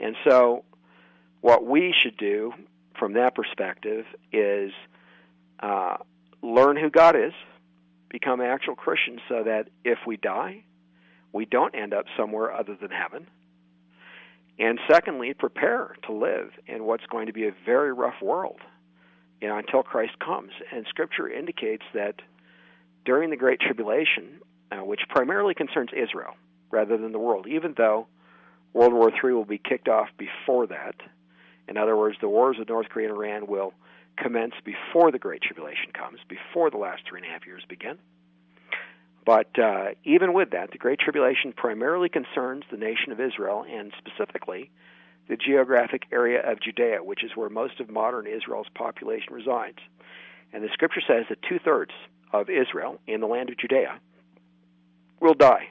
And so, what we should do from that perspective is uh, learn who God is, become actual Christians, so that if we die, we don't end up somewhere other than heaven. And secondly, prepare to live in what's going to be a very rough world, you know, until Christ comes. And Scripture indicates that during the Great Tribulation, uh, which primarily concerns Israel rather than the world, even though World War III will be kicked off before that. In other words, the wars with North Korea and Iran will commence before the Great Tribulation comes, before the last three and a half years begin. But uh, even with that, the Great Tribulation primarily concerns the nation of Israel and specifically the geographic area of Judea, which is where most of modern Israel's population resides. And the scripture says that two thirds of Israel in the land of Judea will die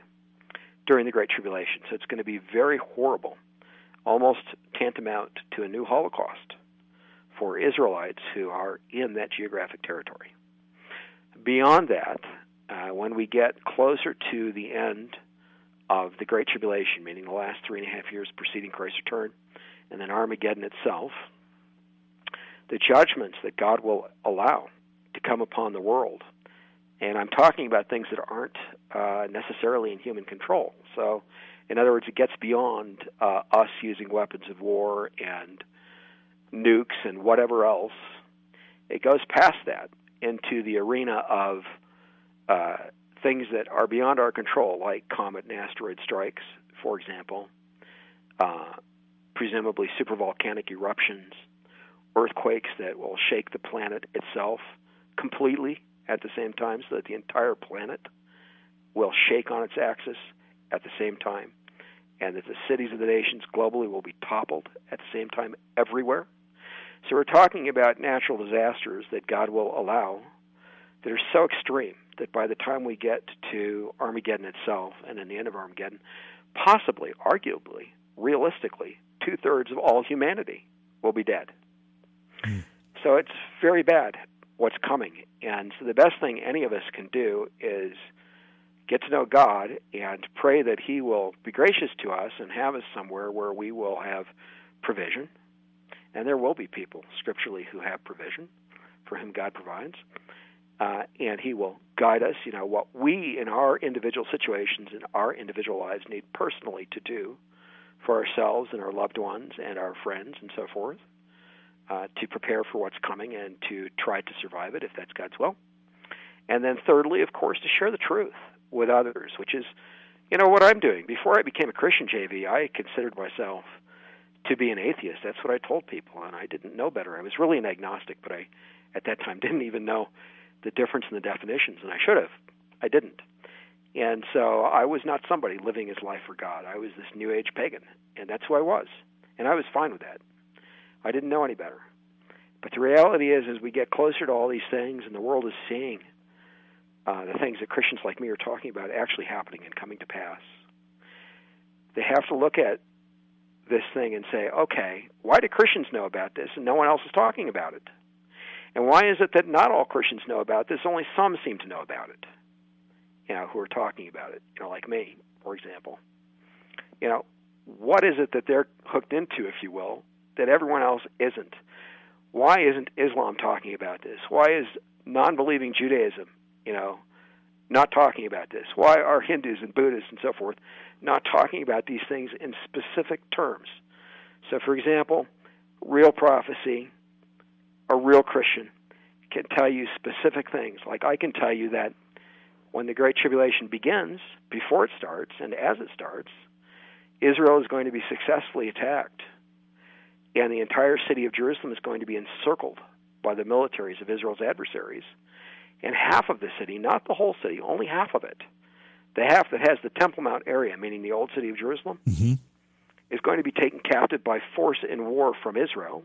during the Great Tribulation. So it's going to be very horrible, almost tantamount to a new Holocaust for Israelites who are in that geographic territory. Beyond that, uh, when we get closer to the end of the Great Tribulation, meaning the last three and a half years preceding Christ's return, and then Armageddon itself, the judgments that God will allow to come upon the world and I'm talking about things that aren't uh, necessarily in human control. So, in other words, it gets beyond uh, us using weapons of war and nukes and whatever else. It goes past that into the arena of uh, things that are beyond our control, like comet and asteroid strikes, for example, uh, presumably supervolcanic eruptions, earthquakes that will shake the planet itself completely at the same time so that the entire planet will shake on its axis at the same time, and that the cities of the nations globally will be toppled at the same time everywhere. So we're talking about natural disasters that God will allow that are so extreme that by the time we get to Armageddon itself and in the end of Armageddon, possibly, arguably, realistically, two thirds of all humanity will be dead. Mm. So it's very bad what's coming. And so the best thing any of us can do is get to know God and pray that He will be gracious to us and have us somewhere where we will have provision. And there will be people scripturally who have provision for whom God provides. Uh, and He will guide us, you know, what we in our individual situations and our individual lives need personally to do for ourselves and our loved ones and our friends and so forth uh, to prepare for what's coming and to try to survive it if that's God's will. And then, thirdly, of course, to share the truth with others, which is, you know, what I'm doing. Before I became a Christian, JV, I considered myself to be an atheist. That's what I told people, and I didn't know better. I was really an agnostic, but I, at that time, [laughs] didn't even know the difference in the definitions, and I should have. I didn't. And so I was not somebody living his life for God. I was this New Age pagan, and that's who I was. And I was fine with that. I didn't know any better. But the reality is, as we get closer to all these things, and the world is seeing uh, the things that Christians like me are talking about actually happening and coming to pass, they have to look at this thing and say, okay, why do Christians know about this and no one else is talking about it? And why is it that not all Christians know about this? Only some seem to know about it. You know, who are talking about it. You know, like me, for example. You know, what is it that they're hooked into, if you will, that everyone else isn't. Why isn't Islam talking about this? Why is non-believing Judaism, you know, not talking about this? Why are Hindus and Buddhists and so forth not talking about these things in specific terms? So, for example, real prophecy, a real Christian can tell you specific things. Like I can tell you that when the Great Tribulation begins, before it starts, and as it starts, Israel is going to be successfully attacked and the entire city of Jerusalem is going to be encircled by the militaries of Israel's adversaries. And half of the city, not the whole city, only half of it, the half that has the Temple Mount area, meaning the old city of Jerusalem, mm-hmm. is going to be taken captive by force in war from Israel,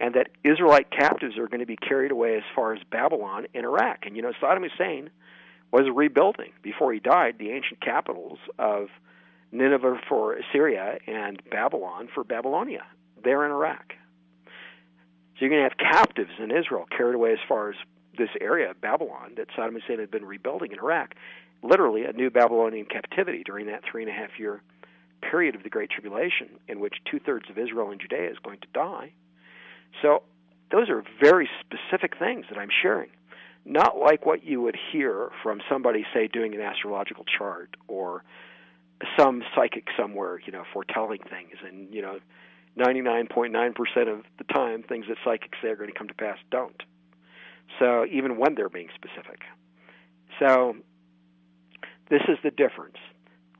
and that Israelite captives are going to be carried away as far as Babylon in Iraq. And you know, Saddam Hussein was rebuilding before he died the ancient capitals of Nineveh for Assyria and Babylon for Babylonia there in Iraq. So you're going to have captives in Israel carried away as far as this area, of Babylon, that Saddam Hussein had been rebuilding in Iraq, literally a new Babylonian captivity during that three and a half year period of the Great Tribulation, in which two thirds of Israel and Judea is going to die. So, those are very specific things that I'm sharing. Not like what you would hear from somebody, say, doing an astrological chart or some psychic somewhere, you know, foretelling things. And, you know, 99.9% of the time, things that psychics say are going to come to pass don't. So even when they're being specific. So this is the difference.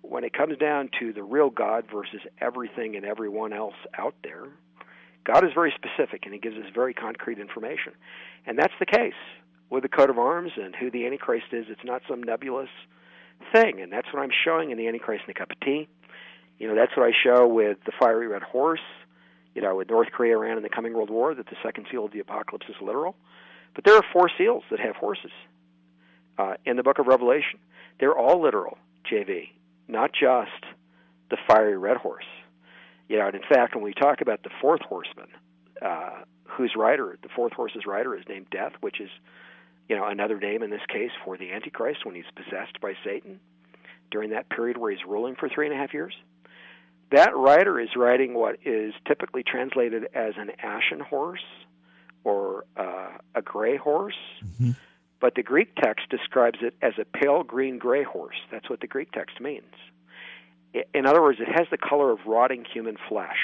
When it comes down to the real God versus everything and everyone else out there, God is very specific and He gives us very concrete information. And that's the case with the coat of arms and who the Antichrist is. It's not some nebulous thing. And that's what I'm showing in the Antichrist in a cup of tea. You know, that's what I show with the fiery red horse you know, with North Korea, Iran, and the coming World War, that the second seal of the apocalypse is literal. But there are four seals that have horses uh, in the book of Revelation. They're all literal, JV, not just the fiery red horse. You know, and in fact, when we talk about the fourth horseman, uh, whose rider, the fourth horse's rider, is named Death, which is, you know, another name in this case for the Antichrist when he's possessed by Satan during that period where he's ruling for three and a half years that rider is riding what is typically translated as an ashen horse or uh, a gray horse. Mm-hmm. But the Greek text describes it as a pale green gray horse. That's what the Greek text means. In other words, it has the color of rotting human flesh.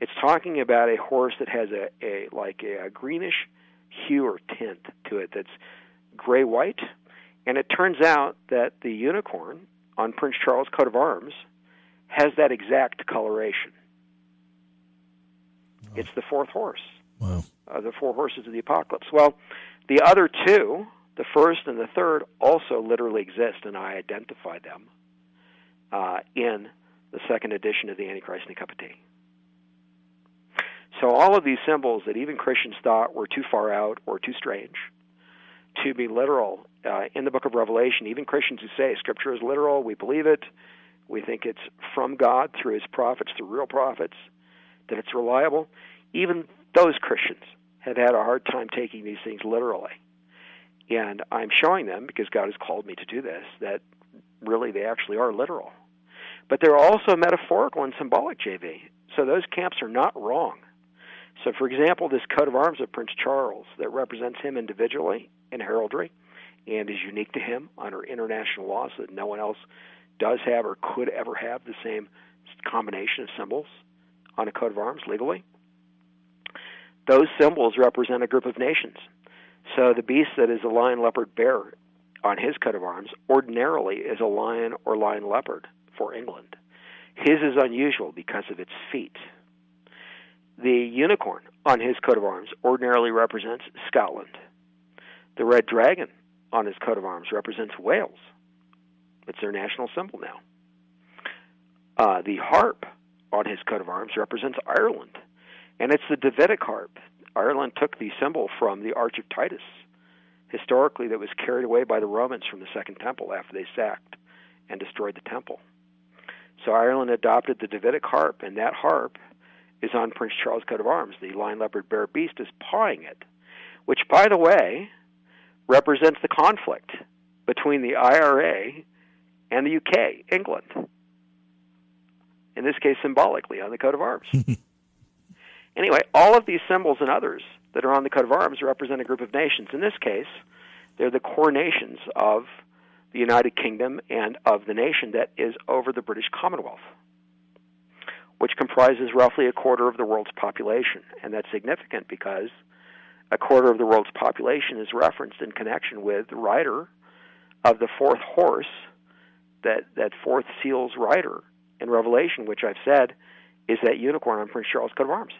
It's talking about a horse that has a, a like a, a greenish hue or tint to it that's gray white. And it turns out that the unicorn on Prince Charles' coat of arms has that exact coloration. Wow. It's the fourth horse. Wow. Uh, the four horses of the apocalypse. Well, the other two, the first and the third, also literally exist, and I identify them uh, in the second edition of the Antichrist and the Cup of Tea. So all of these symbols that even Christians thought were too far out or too strange to be literal uh, in the book of Revelation, even Christians who say Scripture is literal, we believe it, we think it's from God through his prophets, through real prophets, that it's reliable. Even those Christians have had a hard time taking these things literally. And I'm showing them, because God has called me to do this, that really they actually are literal. But they're also metaphorical and symbolic, JV. So those camps are not wrong. So, for example, this coat of arms of Prince Charles that represents him individually in heraldry and is unique to him under international law so that no one else does have or could ever have the same combination of symbols on a coat of arms legally. Those symbols represent a group of nations. So the beast that is a lion, leopard, bear on his coat of arms ordinarily is a lion or lion leopard for England. His is unusual because of its feet. The unicorn on his coat of arms ordinarily represents Scotland. The red dragon on his coat of arms represents Wales. It's their national symbol now. Uh, the harp on his coat of arms represents Ireland, and it's the Davidic harp. Ireland took the symbol from the Arch of Titus, historically, that was carried away by the Romans from the Second Temple after they sacked and destroyed the temple. So Ireland adopted the Davidic harp, and that harp is on Prince Charles' coat of arms. The lion, leopard, bear, beast is pawing it, which, by the way, represents the conflict between the IRA and the UK, England. In this case, symbolically on the coat of arms. [laughs] anyway, all of these symbols and others that are on the coat of arms represent a group of nations. In this case, they're the core nations of the United Kingdom and of the nation that is over the British Commonwealth, which comprises roughly a quarter of the world's population. And that's significant because a quarter of the world's population is referenced in connection with the rider of the fourth horse that that fourth seal's rider in Revelation, which I've said is that unicorn on Prince Charles' coat of arms.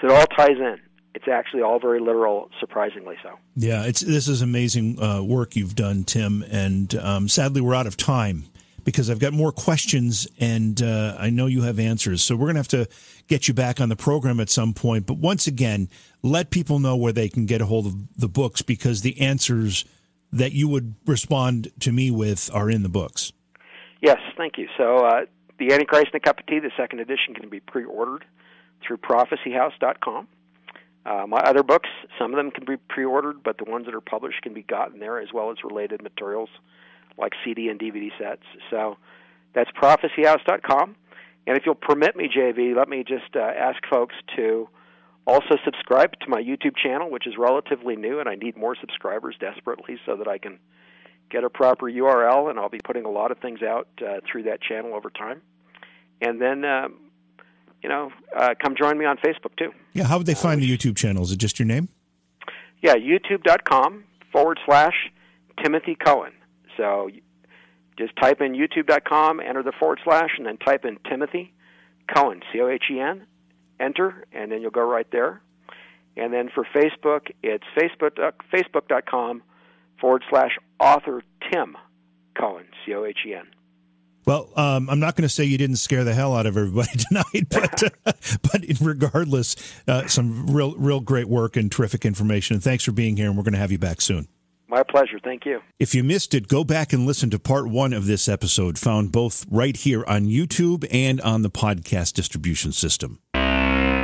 So it all ties in. It's actually all very literal, surprisingly so. Yeah, it's this is amazing uh, work you've done, Tim. And um, sadly, we're out of time because I've got more questions, and uh, I know you have answers. So we're going to have to get you back on the program at some point. But once again, let people know where they can get a hold of the books because the answers that you would respond to me with are in the books. Yes, thank you. So, uh, The Antichrist and a Cup of Tea, the second edition, can be pre ordered through prophecyhouse.com. Uh, my other books, some of them can be pre-ordered, but the ones that are published can be gotten there as well as related materials like CD and DVD sets. So that's prophecyhouse.com. And if you'll permit me, JV, let me just uh, ask folks to also subscribe to my YouTube channel, which is relatively new, and I need more subscribers desperately so that I can get a proper URL, and I'll be putting a lot of things out uh, through that channel over time. And then, um, you know, uh, come join me on Facebook too. Yeah, how would they find the YouTube channel? Is it just your name? Yeah, youtube.com forward slash Timothy Cohen. So just type in youtube.com, enter the forward slash, and then type in Timothy Cohen, C O H E N, enter, and then you'll go right there. And then for Facebook, it's facebook, facebook.com forward slash author Tim Cohen, C O H E N. Well, um, I'm not going to say you didn't scare the hell out of everybody [laughs] tonight, but uh, [laughs] but regardless, uh, some real real great work and terrific information. And thanks for being here. And we're going to have you back soon. My pleasure. Thank you. If you missed it, go back and listen to part one of this episode, found both right here on YouTube and on the podcast distribution system.